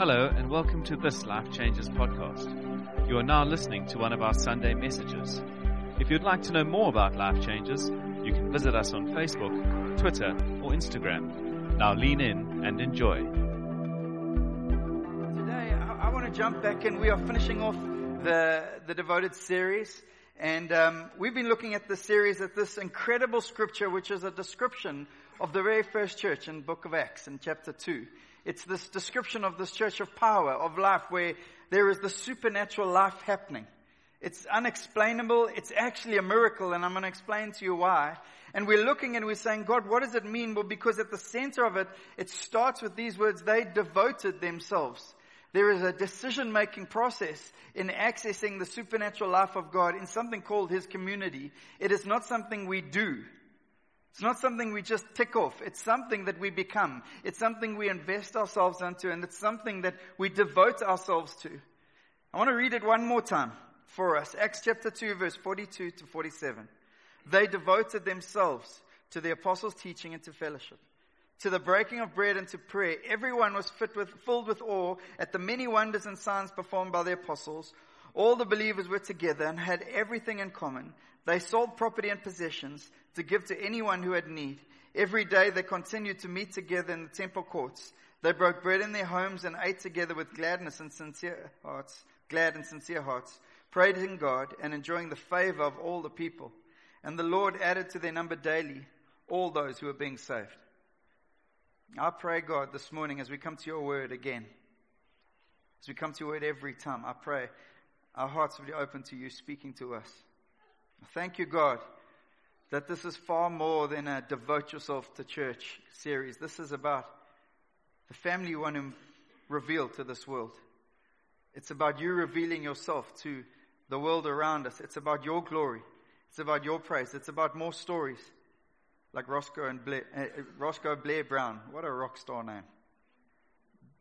Hello, and welcome to this Life Changes podcast. You are now listening to one of our Sunday messages. If you'd like to know more about Life Changes, you can visit us on Facebook, Twitter, or Instagram. Now lean in and enjoy. Today, I, I want to jump back and we are finishing off the, the devoted series. And um, we've been looking at this series at this incredible scripture, which is a description of the very first church in book of Acts in chapter 2. It's this description of this church of power, of life, where there is the supernatural life happening. It's unexplainable. It's actually a miracle, and I'm going to explain to you why. And we're looking and we're saying, God, what does it mean? Well, because at the center of it, it starts with these words, they devoted themselves. There is a decision making process in accessing the supernatural life of God in something called His community. It is not something we do. It's not something we just tick off. It's something that we become. It's something we invest ourselves into and it's something that we devote ourselves to. I want to read it one more time for us. Acts chapter 2 verse 42 to 47. They devoted themselves to the apostles' teaching and to fellowship, to the breaking of bread and to prayer. Everyone was with, filled with awe at the many wonders and signs performed by the apostles. All the believers were together and had everything in common. They sold property and possessions to give to anyone who had need. Every day they continued to meet together in the temple courts. They broke bread in their homes and ate together with gladness and sincere hearts, glad and sincere hearts, praising God and enjoying the favor of all the people. And the Lord added to their number daily all those who were being saved. I pray, God, this morning as we come to your word again, as we come to your word every time, I pray our hearts will be open to you speaking to us. Thank you, God, that this is far more than a devote yourself to church series. This is about the family you want to reveal to this world. It's about you revealing yourself to the world around us. It's about your glory. It's about your praise. It's about more stories like Roscoe and Blair, uh, Roscoe Blair Brown. What a rock star name.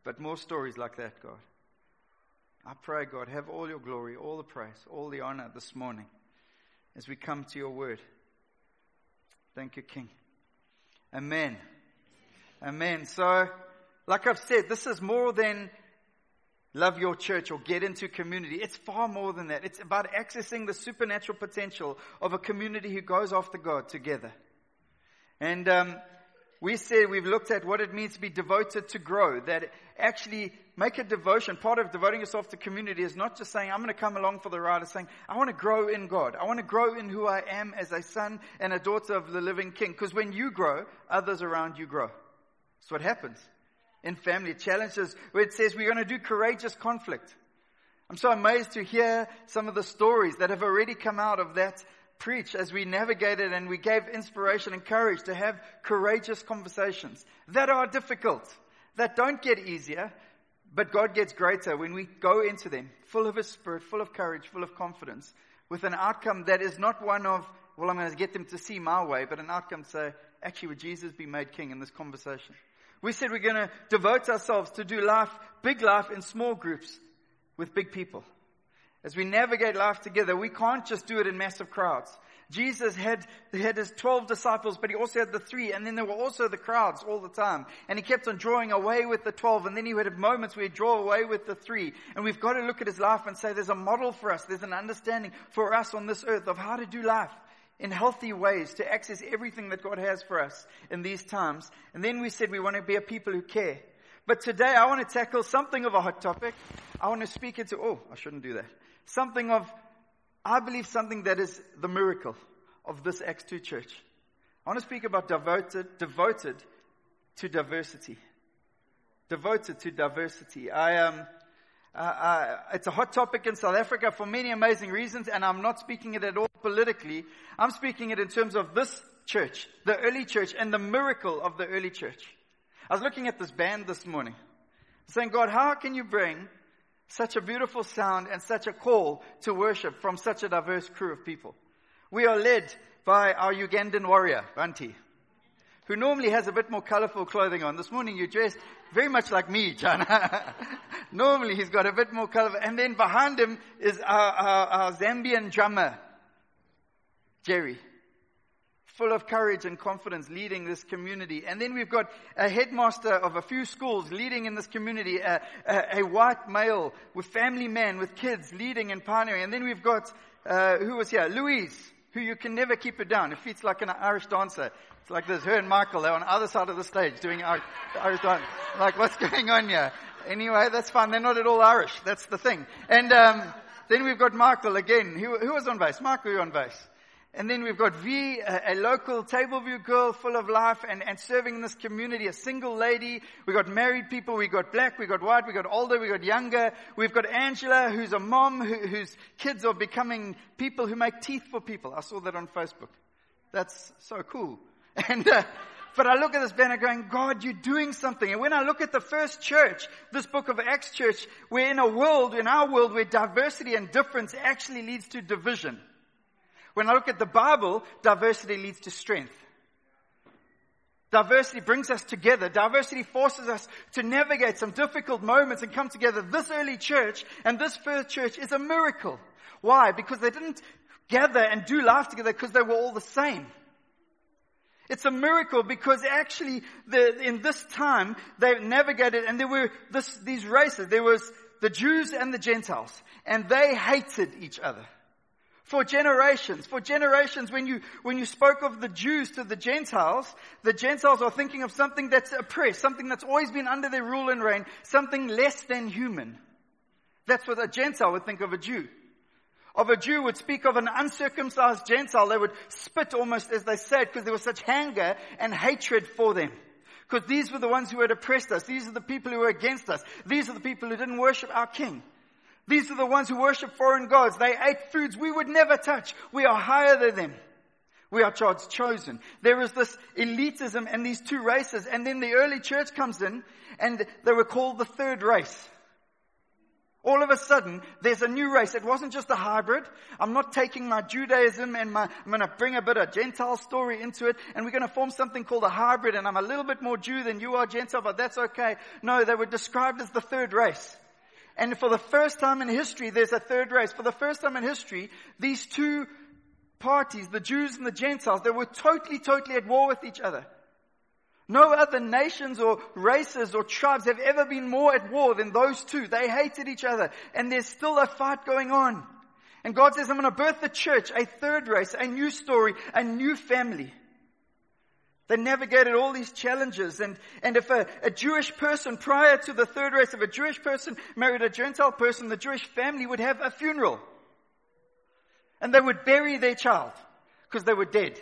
But more stories like that, God. I pray, God, have all your glory, all the praise, all the honor this morning as we come to your word. Thank you, King. Amen. Amen. So, like I've said, this is more than love your church or get into community. It's far more than that. It's about accessing the supernatural potential of a community who goes after God together. And um, we said we've looked at what it means to be devoted to grow. That actually make a devotion. Part of devoting yourself to community is not just saying, I'm going to come along for the ride. It's saying, I want to grow in God. I want to grow in who I am as a son and a daughter of the living King. Because when you grow, others around you grow. That's what happens in family. Challenges where it says we're going to do courageous conflict. I'm so amazed to hear some of the stories that have already come out of that preach as we navigated and we gave inspiration and courage to have courageous conversations that are difficult, that don't get easier, but God gets greater when we go into them full of His Spirit, full of courage, full of confidence, with an outcome that is not one of, well, I'm going to get them to see my way, but an outcome say, actually, would Jesus be made king in this conversation? We said we're going to devote ourselves to do life, big life in small groups with big people. As we navigate life together, we can't just do it in massive crowds. Jesus had, had his 12 disciples, but he also had the three, and then there were also the crowds all the time. And he kept on drawing away with the 12, and then he had moments where he'd draw away with the three. And we've got to look at his life and say there's a model for us, there's an understanding for us on this earth of how to do life in healthy ways to access everything that God has for us in these times. And then we said we want to be a people who care. But today I want to tackle something of a hot topic. I want to speak into, oh, I shouldn't do that something of, I believe something that is the miracle of this Acts 2 church. I want to speak about devoted, devoted to diversity. Devoted to diversity. I, um, uh, uh, it's a hot topic in South Africa for many amazing reasons, and I'm not speaking it at all politically. I'm speaking it in terms of this church, the early church, and the miracle of the early church. I was looking at this band this morning, saying, God, how can you bring such a beautiful sound and such a call to worship from such a diverse crew of people. We are led by our Ugandan warrior, Banti, who normally has a bit more colorful clothing on. This morning you dressed very much like me, John. normally he's got a bit more colorful. And then behind him is our, our, our Zambian drummer, Jerry. Full of courage and confidence leading this community. And then we've got a headmaster of a few schools leading in this community, a, a, a white male with family man with kids leading and pioneering. And then we've got, uh, who was here? Louise, who you can never keep her down. Her feet's like an Irish dancer. It's like this. Her and Michael, they're on the other side of the stage doing Irish, Irish dance. Like, what's going on here? Anyway, that's fine. They're not at all Irish. That's the thing. And, um, then we've got Michael again. Who, who was on bass? Michael, you on bass. And then we've got V, a, a local Table View girl full of life and, and serving in this community, a single lady. We've got married people, we've got black, we've got white, we've got older, we've got younger. We've got Angela, who's a mom who, whose kids are becoming people who make teeth for people. I saw that on Facebook. That's so cool. And, uh, but I look at this banner going, God, you're doing something. And when I look at the first church, this book of Acts church, we're in a world, in our world, where diversity and difference actually leads to division. When I look at the Bible, diversity leads to strength. Diversity brings us together. Diversity forces us to navigate some difficult moments and come together. This early church and this first church is a miracle. Why? Because they didn't gather and do life together because they were all the same. It's a miracle because actually the, in this time they navigated and there were this, these races. There was the Jews and the Gentiles and they hated each other for generations. For generations, when you, when you spoke of the Jews to the Gentiles, the Gentiles are thinking of something that's oppressed, something that's always been under their rule and reign, something less than human. That's what a Gentile would think of a Jew. Of a Jew would speak of an uncircumcised Gentile. They would spit almost as they said because there was such anger and hatred for them. Because these were the ones who had oppressed us. These are the people who were against us. These are the people who didn't worship our king. These are the ones who worship foreign gods. They ate foods we would never touch. We are higher than them. We are God's chosen. There is this elitism and these two races. And then the early church comes in and they were called the third race. All of a sudden, there's a new race. It wasn't just a hybrid. I'm not taking my Judaism and my, I'm going to bring a bit of Gentile story into it, and we're going to form something called a hybrid, and I'm a little bit more Jew than you are Gentile, but that's okay. No, they were described as the third race. And for the first time in history, there's a third race. For the first time in history, these two parties, the Jews and the Gentiles, they were totally, totally at war with each other. No other nations or races or tribes have ever been more at war than those two. They hated each other and there's still a fight going on. And God says, I'm going to birth the church, a third race, a new story, a new family. They navigated all these challenges. And, and if a, a Jewish person prior to the third race, if a Jewish person married a Gentile person, the Jewish family would have a funeral. And they would bury their child because they were dead.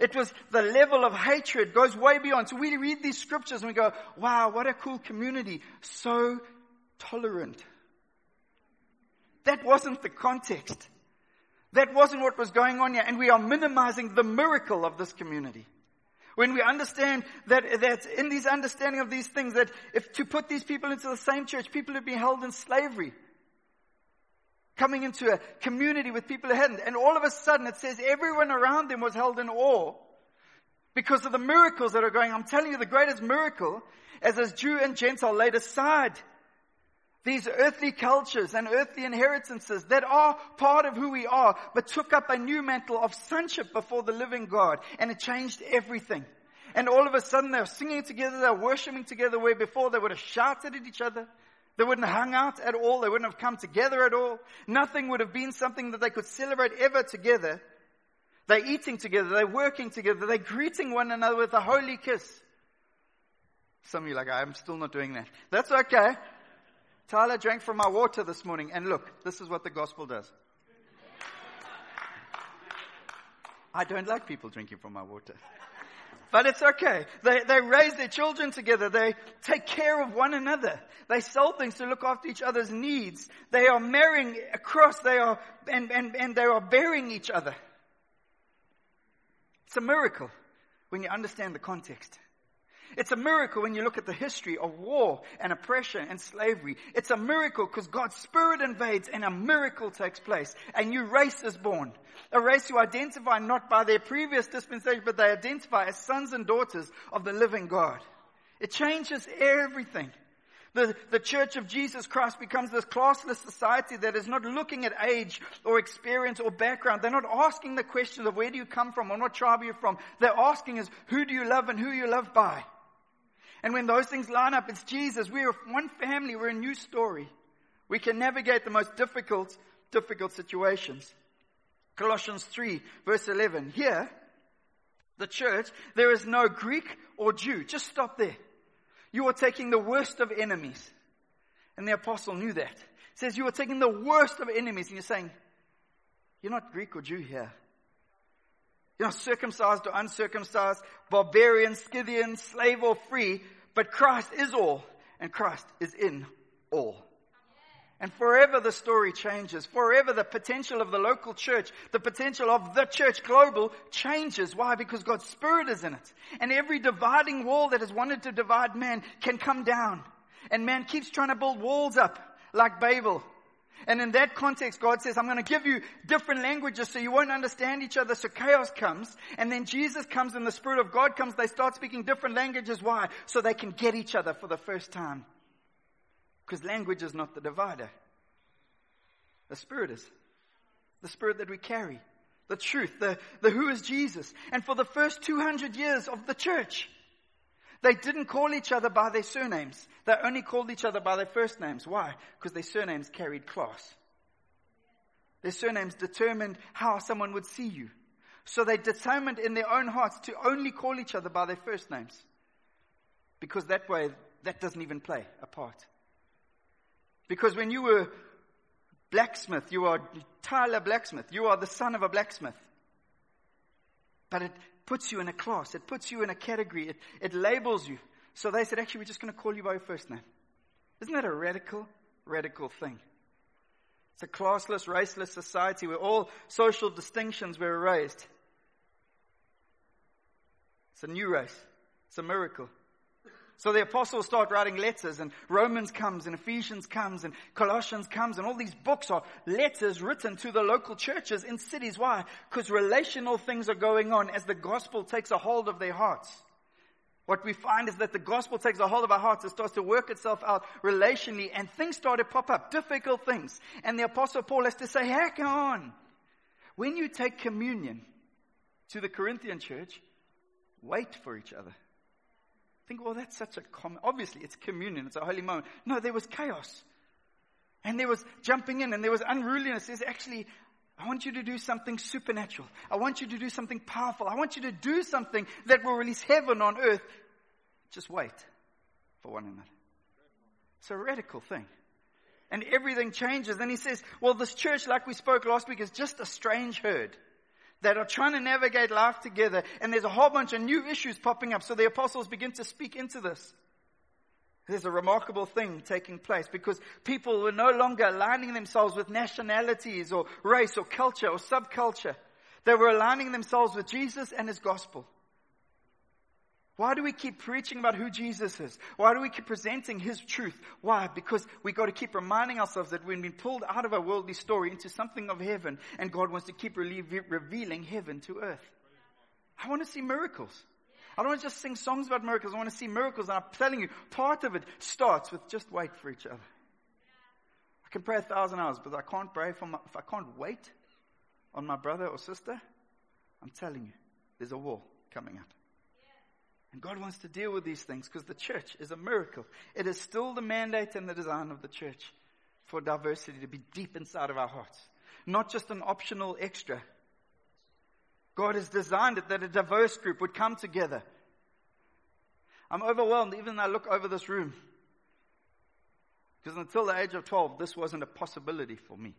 It was the level of hatred goes way beyond. So we read these scriptures and we go, wow, what a cool community. So tolerant. That wasn't the context. That wasn't what was going on here. And we are minimizing the miracle of this community. When we understand that, that in these understanding of these things, that if to put these people into the same church, people would be held in slavery. Coming into a community with people who hadn't. And all of a sudden it says everyone around them was held in awe because of the miracles that are going. I'm telling you the greatest miracle as as Jew and Gentile laid aside these earthly cultures and earthly inheritances that are part of who we are, but took up a new mantle of sonship before the living God, and it changed everything. And all of a sudden they're singing together, they're worshiping together where before they would have shouted at each other. They wouldn't have hung out at all. They wouldn't have come together at all. Nothing would have been something that they could celebrate ever together. They're eating together. They're working together. They're greeting one another with a holy kiss. Some of you like, I'm still not doing that. That's okay. Tyler drank from my water this morning, and look, this is what the gospel does. I don't like people drinking from my water. But it's okay. They, they raise their children together. They take care of one another. They sell things to look after each other's needs. They are marrying across. They are, and, and, and they are bearing each other. It's a miracle when you understand the context. It's a miracle when you look at the history of war and oppression and slavery. It's a miracle because God's Spirit invades and a miracle takes place. A new race is born. A race who identify not by their previous dispensation, but they identify as sons and daughters of the living God. It changes everything. The, the church of Jesus Christ becomes this classless society that is not looking at age or experience or background. They're not asking the questions of where do you come from or what tribe are you from. They're asking is who do you love and who you love by. And when those things line up, it's Jesus. We're one family. We're a new story. We can navigate the most difficult, difficult situations. Colossians 3 verse 11. Here, the church, there is no Greek or Jew. Just stop there. You are taking the worst of enemies. And the apostle knew that. He says you are taking the worst of enemies and you're saying, you're not Greek or Jew here. You're circumcised or uncircumcised, barbarian, Scythian, slave or free, but Christ is all and Christ is in all. And forever the story changes. Forever the potential of the local church, the potential of the church global changes. Why? Because God's Spirit is in it. And every dividing wall that has wanted to divide man can come down. And man keeps trying to build walls up like Babel. And in that context, God says, I'm going to give you different languages so you won't understand each other. So chaos comes. And then Jesus comes and the Spirit of God comes. They start speaking different languages. Why? So they can get each other for the first time. Because language is not the divider. The Spirit is. The Spirit that we carry. The truth. The, the who is Jesus. And for the first 200 years of the church, they didn't call each other by their surnames. They only called each other by their first names. Why? Because their surnames carried class. Their surnames determined how someone would see you. So they determined in their own hearts to only call each other by their first names. Because that way, that doesn't even play a part. Because when you were blacksmith, you are Tyler Blacksmith, you are the son of a blacksmith. But it puts you in a class, it puts you in a category, it, it labels you. So they said, actually, we're just going to call you by your first name. Isn't that a radical, radical thing? It's a classless, raceless society where all social distinctions were erased. It's a new race. It's a miracle. So the apostles start writing letters and Romans comes and Ephesians comes and Colossians comes and all these books are letters written to the local churches in cities. Why? Because relational things are going on as the gospel takes a hold of their hearts. What we find is that the gospel takes a hold of our hearts. It starts to work itself out relationally and things start to pop up, difficult things. And the apostle Paul has to say, heck on. When you take communion to the Corinthian church, wait for each other. Think, well, that's such a common, obviously it's communion, it's a holy moment. No, there was chaos. And there was jumping in and there was unruliness. There's actually, I want you to do something supernatural. I want you to do something powerful. I want you to do something that will release heaven on earth. Just wait for one another. It's a radical thing. And everything changes. And he says, well, this church, like we spoke last week, is just a strange herd that are trying to navigate life together. And there's a whole bunch of new issues popping up. So the apostles begin to speak into this. There's a remarkable thing taking place because people were no longer aligning themselves with nationalities or race or culture or subculture. They were aligning themselves with Jesus and His gospel. Why do we keep preaching about who Jesus is? Why do we keep presenting His truth? Why? Because we got to keep reminding ourselves that we've been pulled out of a worldly story into something of heaven and God wants to keep revealing heaven to earth. I want to see miracles. I don't want to just sing songs about miracles. I want to see miracles. And I'm telling you, part of it starts with just wait for each other. I can pray a thousand hours, but I can't pray for my, if I can't wait on my brother or sister, I'm telling you, there's a wall coming up. And God wants to deal with these things because the church is a miracle. It is still the mandate and the design of the church for diversity to be deep inside of our hearts, not just an optional extra. God has designed it that a diverse group would come together. I'm overwhelmed even though I look over this room. Because until the age of 12, this wasn't a possibility for me.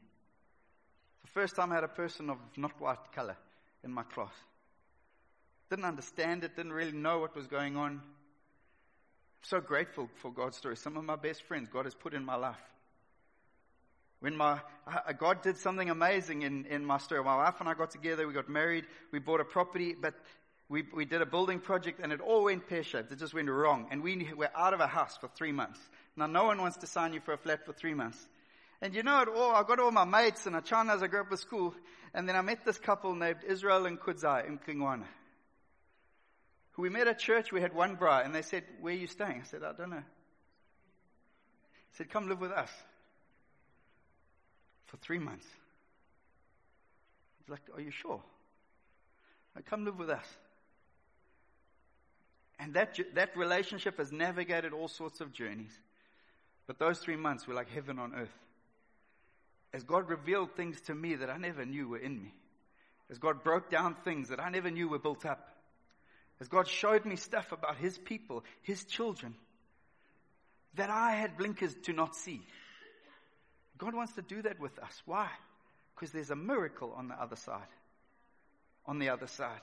The first time I had a person of not white color in my class. Didn't understand it, didn't really know what was going on. I'm so grateful for God's story. Some of my best friends God has put in my life. When my, uh, uh, God did something amazing in, in my story. My wife and I got together, we got married, we bought a property, but we, we did a building project and it all went pear-shaped. It just went wrong. And we were out of a house for three months. Now no one wants to sign you for a flat for three months. And you know it all, I got all my mates and China as I grew up with school. And then I met this couple named Israel and Kudzai in Kingwana. We met at church, we had one braai and they said, where are you staying? I said, I don't know. He said, Come live with us for three months. He's like, Are you sure? Like, Come live with us. And that, that relationship has navigated all sorts of journeys. But those three months were like heaven on earth. As God revealed things to me that I never knew were in me. As God broke down things that I never knew were built up. As God showed me stuff about His people, His children, that I had blinkers to not see. God wants to do that with us. Why? Because there's a miracle on the other side. On the other side.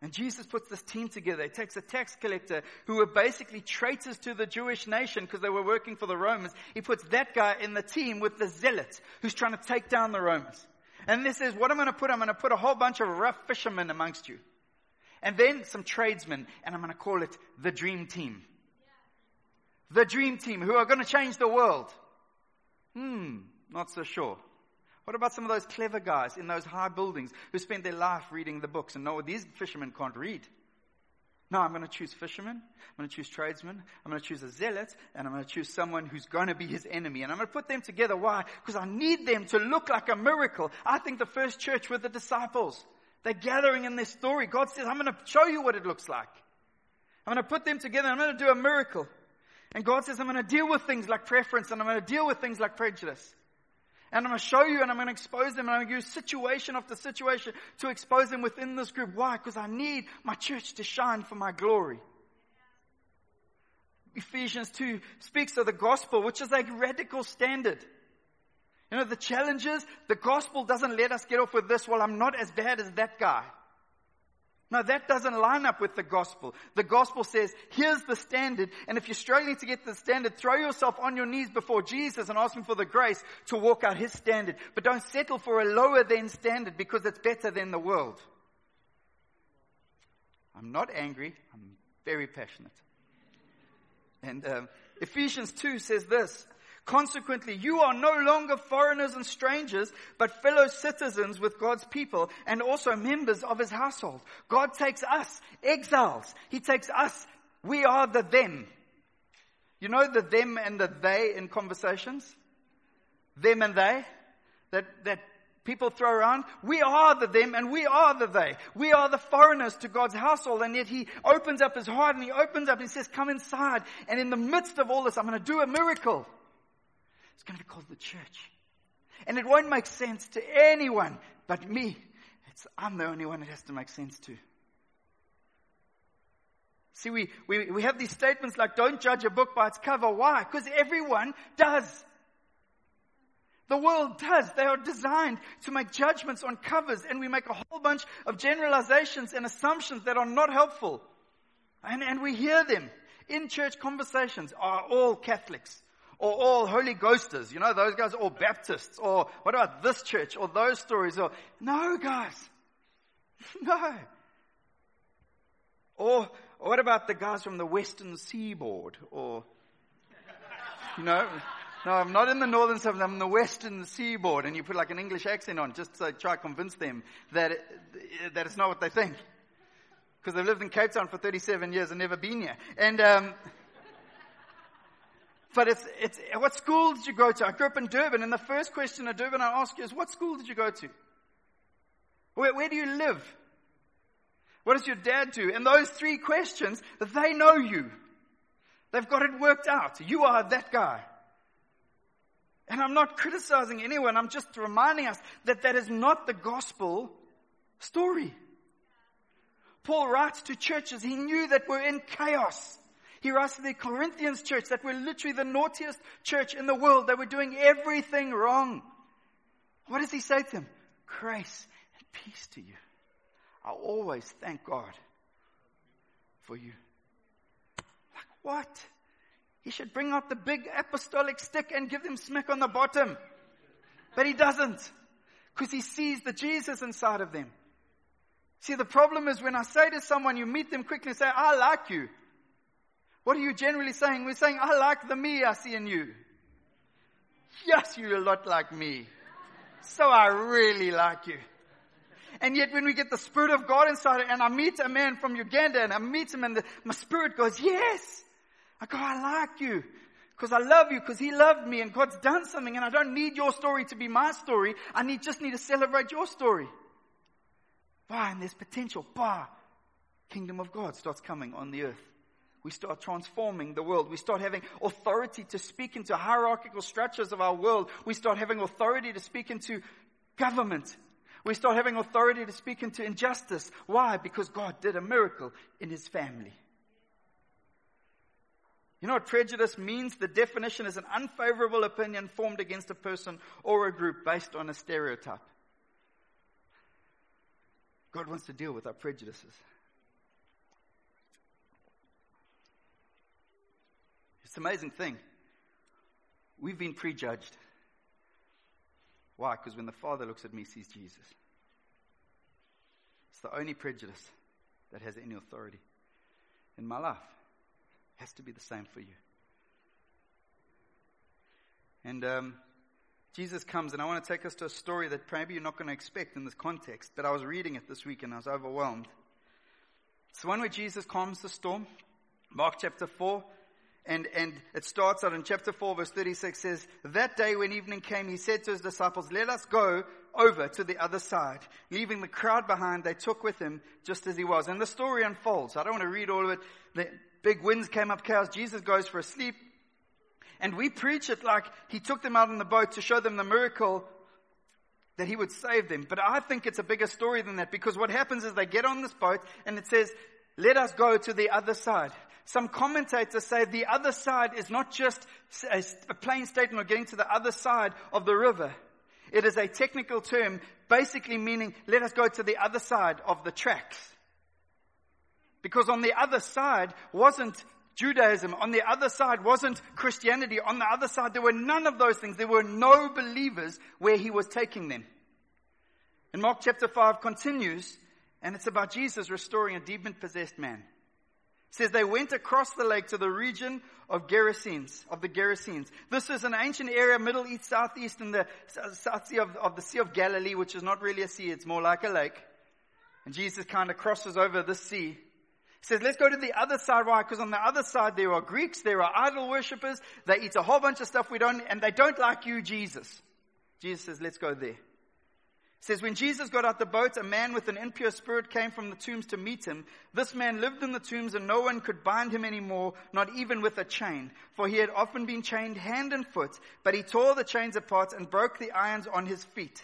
And Jesus puts this team together. He takes a tax collector who were basically traitors to the Jewish nation because they were working for the Romans. He puts that guy in the team with the zealot who's trying to take down the Romans. And this is what I'm going to put. I'm going to put a whole bunch of rough fishermen amongst you. And then some tradesmen, and I'm going to call it the dream team. The dream team who are going to change the world. Hmm, not so sure. What about some of those clever guys in those high buildings who spend their life reading the books and know these fishermen can't read? No, I'm going to choose fishermen. I'm going to choose tradesmen. I'm going to choose a zealot. And I'm going to choose someone who's going to be his enemy. And I'm going to put them together. Why? Because I need them to look like a miracle. I think the first church were the disciples. They're gathering in this story. God says, I'm going to show you what it looks like. I'm going to put them together. I'm going to do a miracle. And God says, I'm going to deal with things like preference and I'm going to deal with things like prejudice. And I'm going to show you and I'm going to expose them and I'm going to use situation after situation to expose them within this group. Why? Because I need my church to shine for my glory. Ephesians 2 speaks of the gospel, which is a radical standard. You know, the challenges, the gospel doesn't let us get off with this, well, I'm not as bad as that guy. No, that doesn't line up with the gospel. The gospel says, here's the standard, and if you're struggling to get the standard, throw yourself on your knees before Jesus and ask Him for the grace to walk out His standard. But don't settle for a lower than standard because it's better than the world. I'm not angry, I'm very passionate. And um, Ephesians 2 says this, Consequently, you are no longer foreigners and strangers, but fellow citizens with God's people and also members of his household. God takes us, exiles. He takes us. We are the them. You know the them and the they in conversations? Them and they? That, that people throw around. We are the them and we are the they. We are the foreigners to God's household and yet He opens up His heart and He opens up and He says, come inside. And in the midst of all this, I'm going to do a miracle. It's going to be called the church. And it won't make sense to anyone but me. It's, I'm the only one it has to make sense to. See, we, we, we have these statements like, don't judge a book by its cover. Why? Because everyone does. The world does. They are designed to make judgments on covers, and we make a whole bunch of generalizations and assumptions that are not helpful. And, and we hear them in church conversations are all Catholics or all Holy Ghosters, you know, those guys all Baptists, or what about this church, or those stories, or, no guys, no. Or, or what about the guys from the Western Seaboard, or, you know, no, I'm not in the northern suburbs, I'm in the western seaboard, and you put like an English accent on just to try to convince them that, it, that it's not what they think. Because they've lived in Cape Town for 37 years and never been here. And, um, but it's, it's, what school did you go to? I grew up in Durban, and the first question in Durban I ask you is, what school did you go to? Where, where do you live? What does your dad do? And those three questions, they know you. They've got it worked out. You are that guy. And I'm not criticizing anyone. I'm just reminding us that that is not the gospel story. Paul writes to churches. He knew that we're in chaos. He writes to the Corinthians church that we're literally the naughtiest church in the world. They were doing everything wrong. What does he say to them? Grace and peace to you. I always thank God for you. Like what? He should bring out the big apostolic stick and give them smack on the bottom. But he doesn't. Because he sees the Jesus inside of them. See, the problem is when I say to someone, you meet them quickly and say, I like you. What are you generally saying? We're saying, I like the me I see in you. Yes, you're a lot like me. So I really like you. And yet when we get the Spirit of God inside and I meet a man from Uganda, and I meet him, and the, my spirit goes, yes. I go, I like you. Because I love you, because He loved me, and God's done something, and I don't need your story to be my story. I need, just need to celebrate your story. Bah, and there's potential. Bah, kingdom of God starts coming on the earth. We start transforming the world. We start having authority to speak into hierarchical structures of our world. We start having authority to speak into government. We start having authority to speak into injustice. Why? Because God did a miracle in his family. You know what prejudice means? The definition is an unfavorable opinion formed against a person or a group based on a stereotype. God wants to deal with our prejudices. An amazing thing. We've been prejudged. Why? Because when the Father looks at me, sees Jesus. It's the only prejudice that has any authority in my life. It has to be the same for you. And um, Jesus comes, and I want to take us to a story that maybe you're not going to expect in this context, but I was reading it this week and I was overwhelmed. It's the one where Jesus calms the storm. Mark chapter 4, and, and it starts out in chapter 4 verse 36 says, That day when evening came, he said to his disciples, Let us go over to the other side. Leaving the crowd behind, they took with him just as he was. And the story unfolds. I don't want to read all of it. The big winds came up, chaos. Jesus goes for a sleep. And we preach it like he took them out in the boat to show them the miracle that he would save them. But I think it's a bigger story than that because what happens is they get on this boat and it says, let us go to the other side. Some commentators say the other side is not just a, plain statement of getting to the other side of the river. It is a technical term basically meaning let us go to the other side of the tracks. Because on the other side wasn't Judaism. On the other side wasn't Christianity. On the other side, there were none of those things. There were no believers where he was taking them. And Mark chapter 5 continues, and it's about Jesus restoring a demon possessed man. Says they went across the lake to the region of Gerasenes, of the Gerasenes. This is an ancient area, Middle East, Southeast, in the South Sea of, of the Sea of Galilee, which is not really a sea, it's more like a lake. And Jesus kind of crosses over the sea. He says, let's go to the other side. Why? Because on the other side there are Greeks, there are idol worshippers, they eat a whole bunch of stuff we don't, and they don't like you, Jesus. Jesus says, let's go there says, when Jesus got out the boat, a man with an impure spirit came from the tombs to meet him. This man lived in the tombs and no one could bind him anymore, not even with a chain. For he had often been chained hand and foot, but he tore the chains apart and broke the irons on his feet.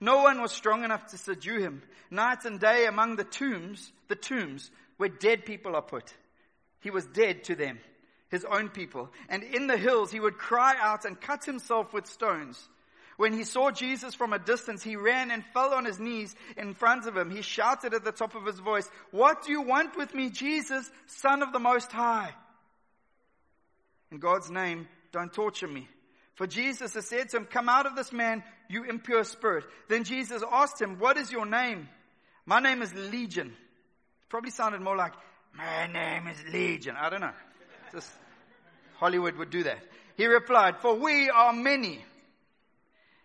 No one was strong enough to subdue him. Night and day among the tombs, the tombs where dead people are put. He was dead to them, his own people. And in the hills he would cry out and cut himself with stones. When he saw Jesus from a distance, he ran and fell on his knees in front of him. He shouted at the top of his voice, What do you want with me, Jesus, Son of the Most High? In God's name, don't torture me. For Jesus has said to him, Come out of this man, you impure spirit. Then Jesus asked him, What is your name? My name is Legion. Probably sounded more like, My name is Legion. I don't know. Just Hollywood would do that. He replied, For we are many.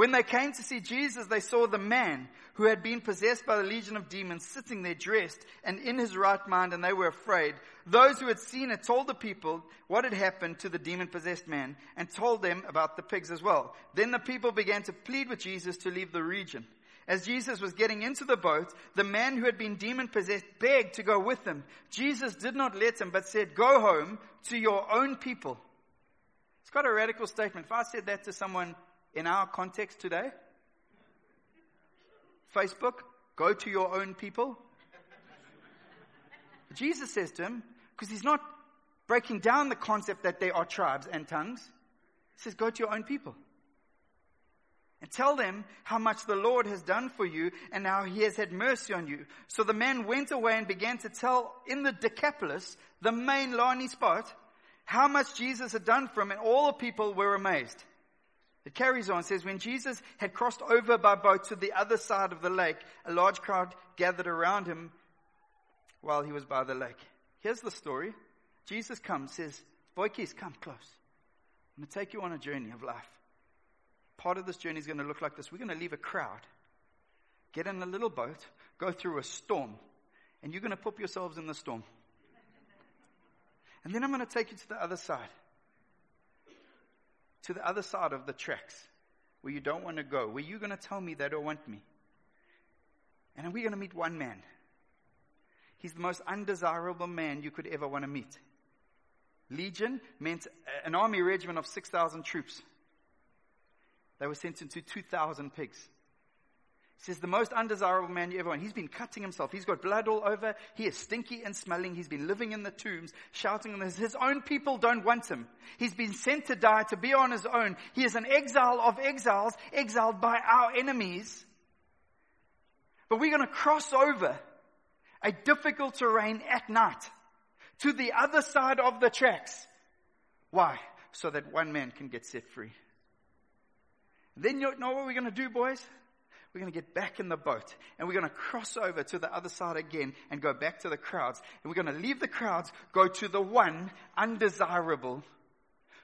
When they came to see Jesus, they saw the man who had been possessed by the legion of demons sitting there dressed and in his right mind, and they were afraid. Those who had seen it told the people what had happened to the demon possessed man and told them about the pigs as well. Then the people began to plead with Jesus to leave the region. As Jesus was getting into the boat, the man who had been demon possessed begged to go with them. Jesus did not let him, but said, Go home to your own people. It's quite a radical statement. If I said that to someone in our context today? Facebook, go to your own people. Jesus says to him, because he's not breaking down the concept that there are tribes and tongues. He says, go to your own people. And tell them how much the Lord has done for you and how he has had mercy on you. So the man went away and began to tell in the Decapolis, the main Lani spot, how much Jesus had done for him, and all the people were amazed. It carries on, says, when Jesus had crossed over by boat to the other side of the lake, a large crowd gathered around him while he was by the lake. Here's the story. Jesus comes, says, Boykies, come close. I'm going to take you on a journey of life. Part of this journey is going to look like this. We're going to leave a crowd, get in a little boat, go through a storm, and you're going to put yourselves in the storm. And then I'm going to take you to the other side. To the other side of the tracks where you don't want to go, where you're going to tell me they don't want me. And we're going to meet one man. He's the most undesirable man you could ever want to meet. Legion meant an army regiment of 6,000 troops. They were sent into 2,000 pigs. Says, the most undesirable man you ever want. He's been cutting himself. He's got blood all over. He is stinky and smelling. He's been living in the tombs, shouting on this. His own people don't want him. He's been sent to die, to be on his own. He is an exile of exiles, exiled by our enemies. But we're going to cross over a difficult terrain at night to the other side of the tracks. Why? So that one man can get set free. Then you know what we're going to do, boys? We're going to get back in the boat and we're going to cross over to the other side again and go back to the crowds. And we're going to leave the crowds, go to the one undesirable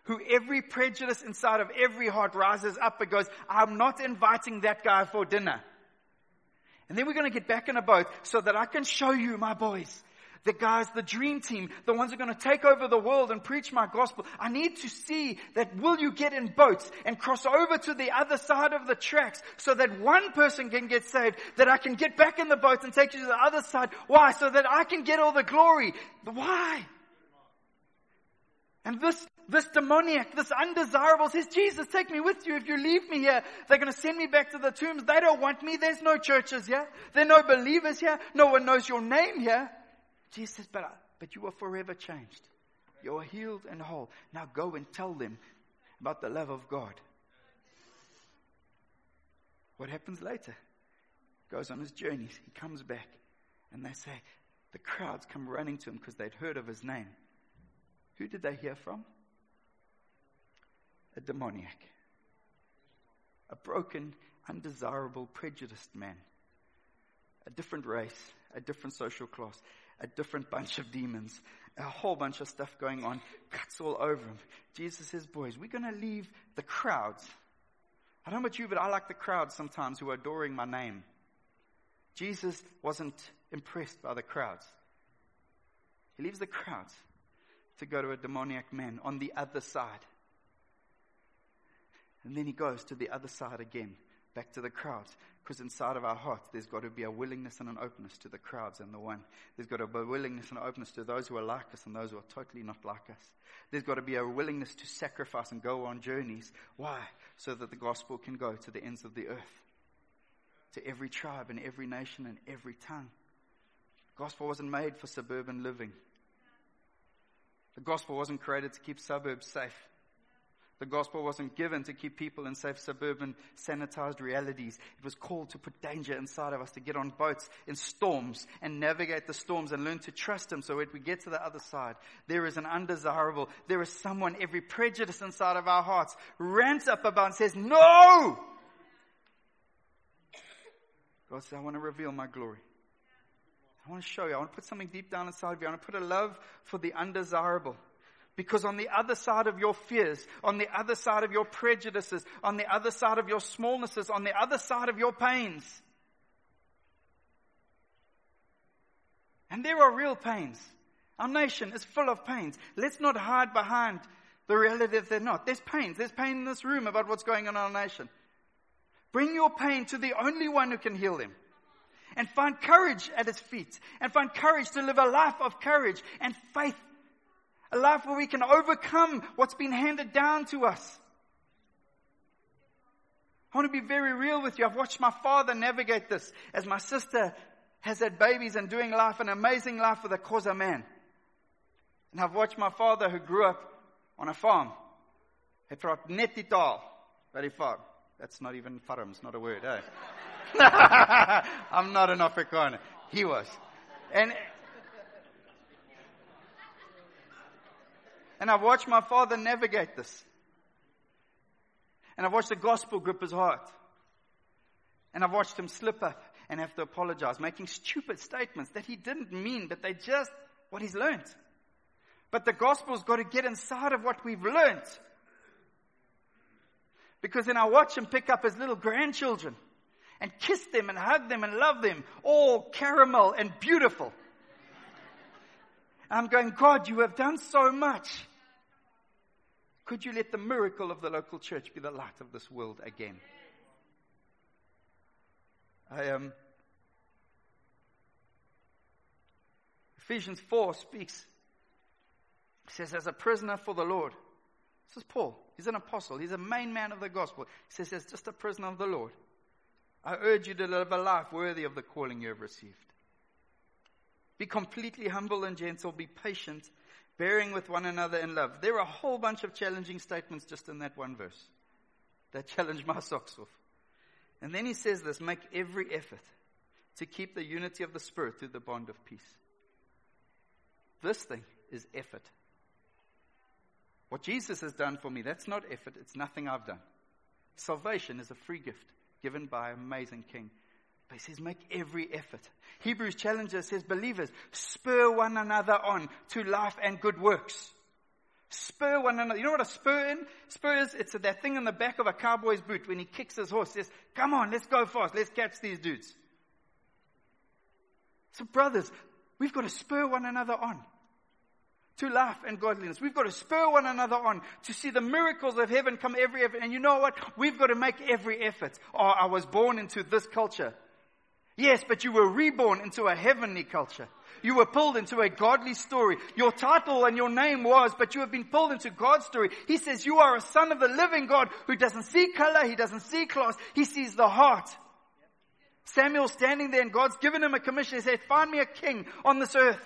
who every prejudice inside of every heart rises up and goes, I'm not inviting that guy for dinner. And then we're going to get back in a boat so that I can show you, my boys, the guys, the dream team, the ones who are going to take over the world and preach my gospel. I need to see that will you get in boats and cross over to the other side of the tracks so that one person can get saved, that I can get back in the boat and take you to the other side. Why? So that I can get all the glory. Why? And this, this demoniac, this undesirable says, Jesus, take me with you. If you leave me here, they're going to send me back to the tombs. They don't want me. There's no churches here. There are no believers here. No one knows your name here. Jesus says, but, but you are forever changed. You are healed and whole. Now go and tell them about the love of God. What happens later? Goes on his journeys. He comes back and they say, the crowds come running to him because they'd heard of his name. Who did they hear from? A demoniac. A broken, undesirable, prejudiced man. A different race, a different social class a different bunch of demons, a whole bunch of stuff going on, cuts all over him. Jesus says, boys, we're going to leave the crowds. I don't know about you, but I like the crowds sometimes who are adoring my name. Jesus wasn't impressed by the crowds. He leaves the crowds to go to a demoniac man on the other side. And then he goes to the other side again, back to the crowds. Because inside of our hearts, there's got to be a willingness and an openness to the crowds and the one. There's got to be a willingness and an openness to those who are like us and those who are totally not like us. There's got to be a willingness to sacrifice and go on journeys. Why? So that the gospel can go to the ends of the earth, to every tribe and every nation and every tongue. The gospel wasn't made for suburban living. The gospel wasn't created to keep suburbs safe. The gospel wasn't given to keep people in safe suburban sanitized realities. It was called to put danger inside of us, to get on boats in storms and navigate the storms and learn to trust Him. So when we get to the other side, there is an undesirable, there is someone, every prejudice inside of our hearts rants up about and says, no! God says, I want to reveal my glory. I want to show you. I want to put something deep down inside of you. I want to put a love for the undesirable. Because on the other side of your fears, on the other side of your prejudices, on the other side of your smallnesses, on the other side of your pains, and there are real pains. Our nation is full of pains. Let's not hide behind the reality that they're not. There's pains. There's pain in this room about what's going on in our nation. Bring your pain to the only one who can heal them. And find courage at his feet. And find courage to live a life of courage and faith a life where we can overcome what's been handed down to us. I want to be very real with you. I've watched my father navigate this as my sister has had babies and doing life, an amazing life with a Xhosa man. And I've watched my father who grew up on a farm. Het praat net die by farm. That's not even farm, it's not a word, eh? I'm not an Afrikaner. He was. And And I've watched my father navigate this. And I've watched the gospel grip his heart. And I've watched him slip up and have to apologize, making stupid statements that he didn't mean, but they just what he's learned. But the gospel's got to get inside of what we've learned. Because then I watch him pick up his little grandchildren and kiss them and hug them and love them, all caramel and beautiful. I'm going, God, you have done so much. Could you let the miracle of the local church be the light of this world again? I um, Ephesians 4 speaks, says, as a prisoner for the Lord. This is Paul. He's an apostle. He's a main man of the gospel. He says, as just a prisoner of the Lord. I urge you to live a life worthy of the calling you have received. Be completely humble and gentle. Be patient, bearing with one another in love. There are a whole bunch of challenging statements just in that one verse that challenge my socks off. And then he says this make every effort to keep the unity of the Spirit through the bond of peace. This thing is effort. What Jesus has done for me, that's not effort, it's nothing I've done. Salvation is a free gift given by an amazing King. But he says, make every effort. Hebrews challenges says, believers, spur one another on to life and good works. Spur one another. You know what a spur in? Spur is, it's that thing in the back of a cowboy's boot when he kicks his horse, says, come on, let's go fast, let's catch these dudes. So brothers, we've got to spur one another on to life and godliness. We've got to spur one another on to see the miracles of heaven come every effort. And you know what? We've got to make every effort. Oh, I was born into this culture. Yes, but you were reborn into a heavenly culture. You were pulled into a godly story. Your title and your name was, but you have been pulled into God's story. He says you are a son of the living God who doesn't see color, he doesn't see class, he sees the heart. Samuel standing there and God's given him a commission. He said, find me a king on this earth.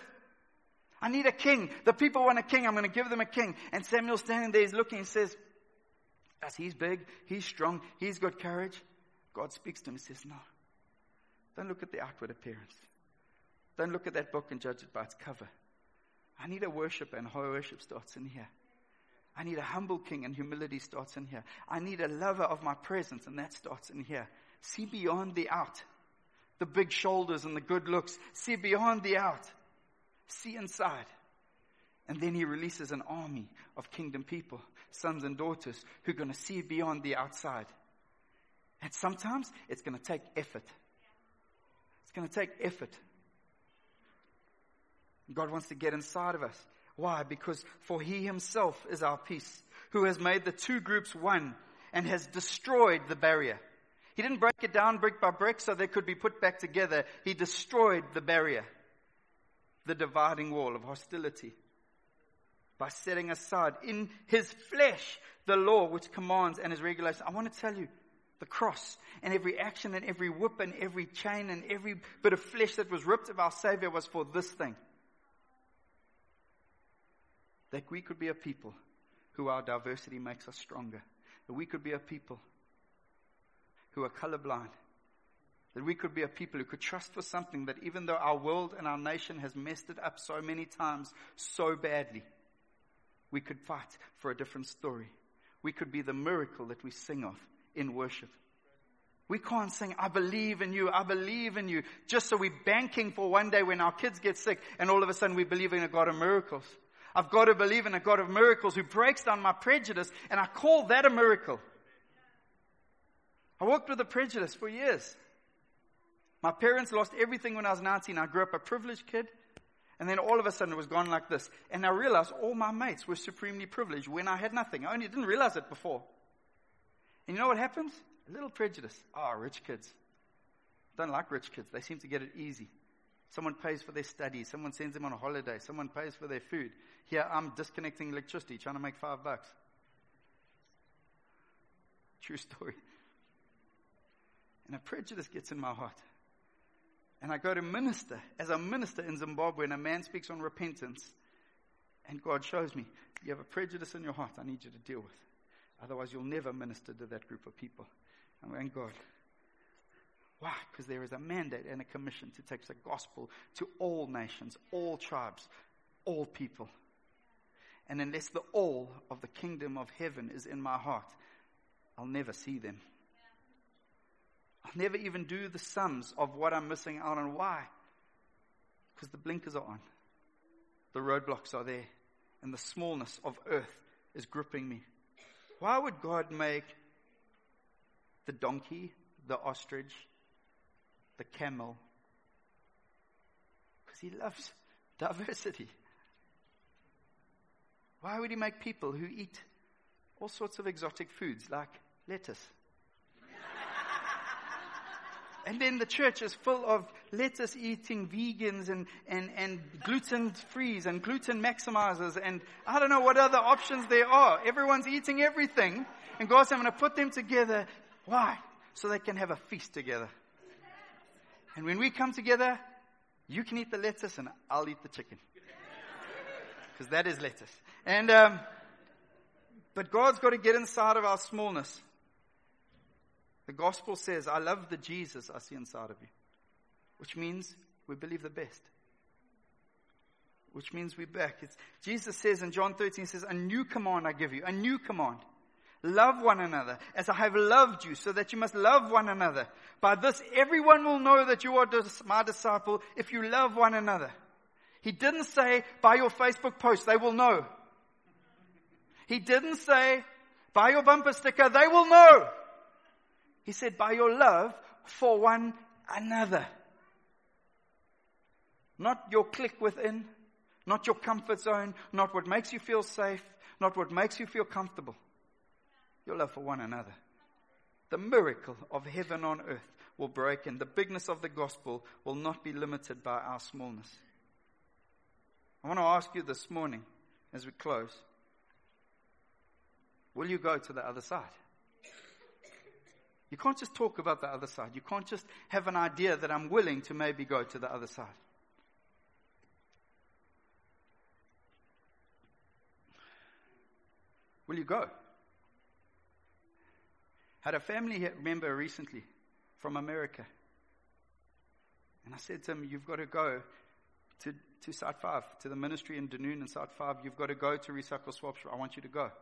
I need a king. The people want a king. I'm going to give them a king. And Samuel standing there, he's looking and says, as he's big, he's strong, he's got courage. God speaks to him and says, no. Don't look at the outward appearance. Don't look at that book and judge it by its cover. I need a worship and worship starts in here. I need a humble king and humility starts in here. I need a lover of my presence and that starts in here. See beyond the out. The big shoulders and the good looks. See beyond the out see inside. And then he releases an army of kingdom people, sons and daughters, who are going to see beyond the outside. And sometimes it's going to take effort. It's going to take effort. God wants to get inside of us. Why? Because for he himself is our peace, who has made the two groups one and has destroyed the barrier. He didn't break it down brick by brick so they could be put back together. He destroyed the barrier the dividing wall of hostility by setting aside in his flesh the law which commands and his regulations. I want to tell you, the cross and every action and every whip and every chain and every bit of flesh that was ripped of our Savior was for this thing. That we could be a people who our diversity makes us stronger. That we could be a people who are colorblind that we could be a people who could trust for something that even though our world and our nation has messed it up so many times, so badly, we could fight for a different story. We could be the miracle that we sing of in worship. We can't sing, I believe in you, I believe in you, just so we're banking for one day when our kids get sick and all of a sudden we believe in a God of miracles. I've got to believe in a God of miracles who breaks down my prejudice and I call that a miracle. I worked with a prejudice for years. My parents lost everything when I was 19. I grew up a privileged kid. And then all of a sudden it was gone like this. And I realized all my mates were supremely privileged when I had nothing. I only didn't realize it before. And you know what happens? A little prejudice. Oh, rich kids. Don't like rich kids. They seem to get it easy. Someone pays for their studies. Someone sends them on a holiday. Someone pays for their food. Here I'm disconnecting electricity, trying to make five bucks. True story. And a prejudice gets in my heart and I go to minister as a minister in Zimbabwe and a man speaks on repentance and God shows me, you have a prejudice in your heart I need you to deal with. Otherwise you'll never minister to that group of people. I'm going, God, why? Because there is a mandate and a commission to take the gospel to all nations, all tribes, all people. And unless the all of the kingdom of heaven is in my heart, I'll never see them. I'll never even do the sums of what I'm missing out on. Why? Because the blinkers are on. The roadblocks are there. And the smallness of earth is gripping me. Why would God make the donkey, the ostrich, the camel? Because He loves diversity. Why would He make people who eat all sorts of exotic foods like lettuce? And then the church is full of lettuce eating vegans and, and, and gluten frees and gluten maximizers and I don't know what other options there are. Everyone's eating everything and God's saying, I'm going to put them together. Why? So they can have a feast together. And when we come together, you can eat the lettuce and I'll eat the chicken. Because that is lettuce. And, um, but God's got to get inside of our smallness. The gospel says, I love the Jesus I see inside of you. Which means we believe the best. Which means we're back. It's, Jesus says in John 13, says, A new command I give you, a new command. Love one another as I have loved you, so that you must love one another. By this, everyone will know that you are my disciple if you love one another. He didn't say, by your Facebook post, they will know. He didn't say, by your bumper sticker, they will know. He said, by your love for one another. Not your clique within, not your comfort zone, not what makes you feel safe, not what makes you feel comfortable. Your love for one another. The miracle of heaven on earth will break, and the bigness of the gospel will not be limited by our smallness. I want to ask you this morning as we close will you go to the other side? You can't just talk about the other side. You can't just have an idea that I'm willing to maybe go to the other side. Will you go? Had a family member recently from America. And I said to him, You've got to go to, to Site 5, to the ministry in Dunoon and Site 5. You've got to go to Recycle Swap I want you to go.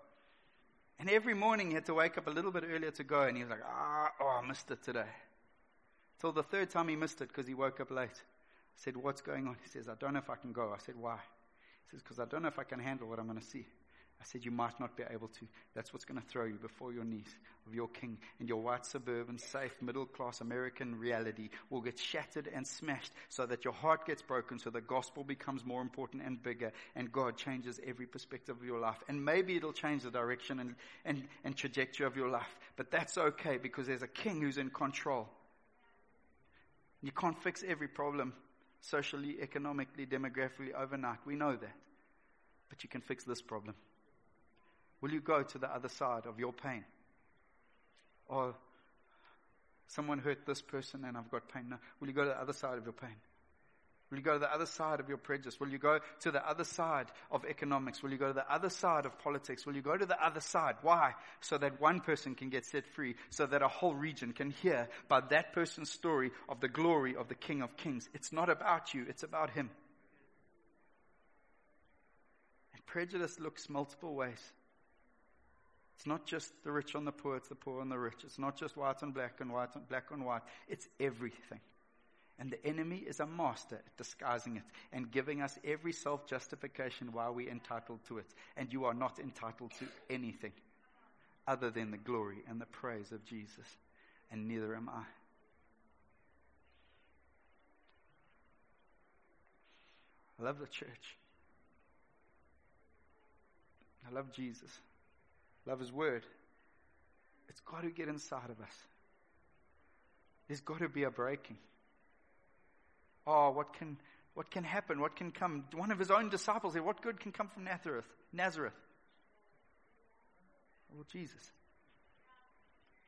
And every morning he had to wake up a little bit earlier to go, and he was like, ah, oh, I missed it today. Till the third time he missed it because he woke up late. I said, what's going on? He says, I don't know if I can go. I said, why? He says, because I don't know if I can handle what I'm going to see. I said, You might not be able to. That's what's going to throw you before your knees of your king. And your white, suburban, safe, middle class American reality will get shattered and smashed so that your heart gets broken, so the gospel becomes more important and bigger, and God changes every perspective of your life. And maybe it'll change the direction and, and, and trajectory of your life. But that's okay because there's a king who's in control. You can't fix every problem socially, economically, demographically overnight. We know that. But you can fix this problem. Will you go to the other side of your pain? Or someone hurt this person and I've got pain. No. Will you go to the other side of your pain? Will you go to the other side of your prejudice? Will you go to the other side of economics? Will you go to the other side of politics? Will you go to the other side? Why? So that one person can get set free, so that a whole region can hear by that person's story of the glory of the King of Kings. It's not about you, it's about Him. And prejudice looks multiple ways. It's not just the rich on the poor, it's the poor on the rich. It's not just white on black and white on black on white. It's everything. And the enemy is a master at disguising it and giving us every self justification why we're entitled to it. And you are not entitled to anything other than the glory and the praise of Jesus. And neither am I. I love the church. I love Jesus love His Word, it's got to get inside of us. There's got to be a breaking. Oh, what can, what can happen? What can come? One of his own disciples said, What good can come from Nazareth? Nazareth. Well, Jesus.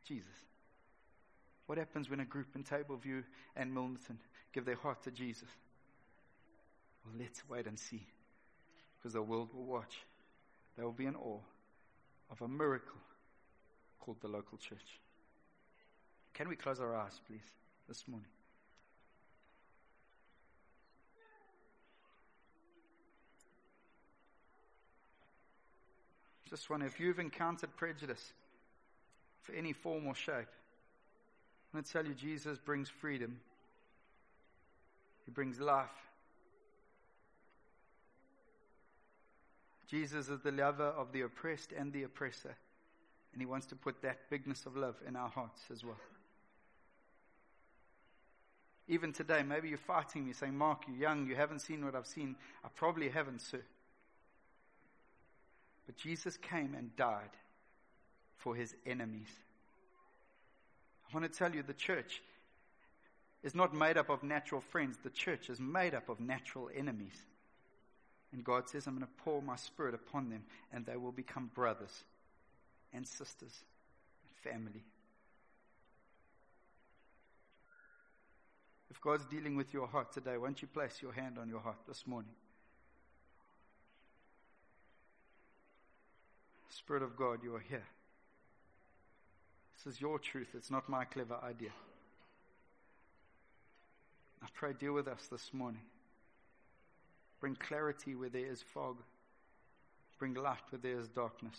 Jesus. What happens when a group in Table View and Milnerton give their heart to Jesus? Well, let's wait and see. Because the world will watch. They will be in awe of a miracle called the local church. Can we close our eyes, please, this morning? Just one, if you've encountered prejudice, for any form or shape. I'm going to tell you, Jesus brings freedom. He brings life. Jesus is the lover of the oppressed and the oppressor. And he wants to put that bigness of love in our hearts as well. Even today, maybe you're fighting me saying, Mark, you're young, you haven't seen what I've seen. I probably haven't, sir. But Jesus came and died for his enemies. I want to tell you the church is not made up of natural friends. The church is made up of natural enemies. And God says, I'm going to pour my spirit upon them, and they will become brothers and sisters and family. If God's dealing with your heart today, won't you place your hand on your heart this morning? Spirit of God, you are here. This is your truth. It's not my clever idea. I pray, deal with us this morning. Bring clarity where there is fog. Bring light where there is darkness.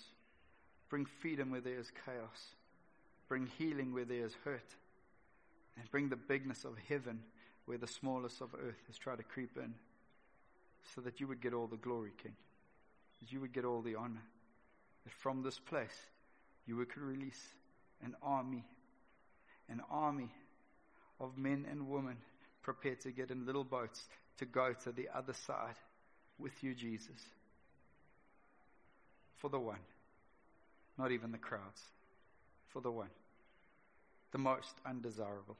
Bring freedom where there is chaos. Bring healing where there is hurt. And bring the bigness of heaven where the smallest of earth has tried to creep in. So that you would get all the glory, King. That you would get all the honor. That from this place you would release an army, an army of men and women prepared to get in little boats to go to the other side with you, Jesus. For the one. Not even the crowds. For the one. The most undesirable.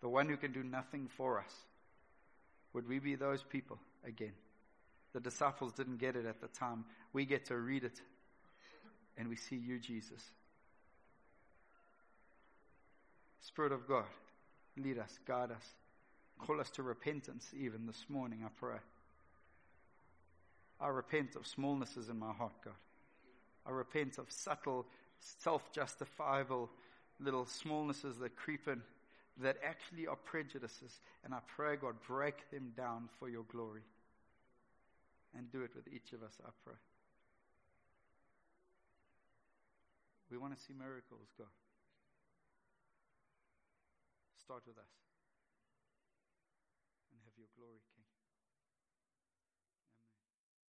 The one who can do nothing for us. Would we be those people again? The disciples didn't get it at the time. We get to read it and we see you, Jesus. Spirit of God, lead us, guide us, call us to repentance even this morning, I pray. I repent of smallnesses in my heart, God. I repent of subtle, self justifiable little smallnesses that creep in that actually are prejudices. And I pray, God, break them down for your glory. And do it with each of us, I pray. We want to see miracles, God. Start with us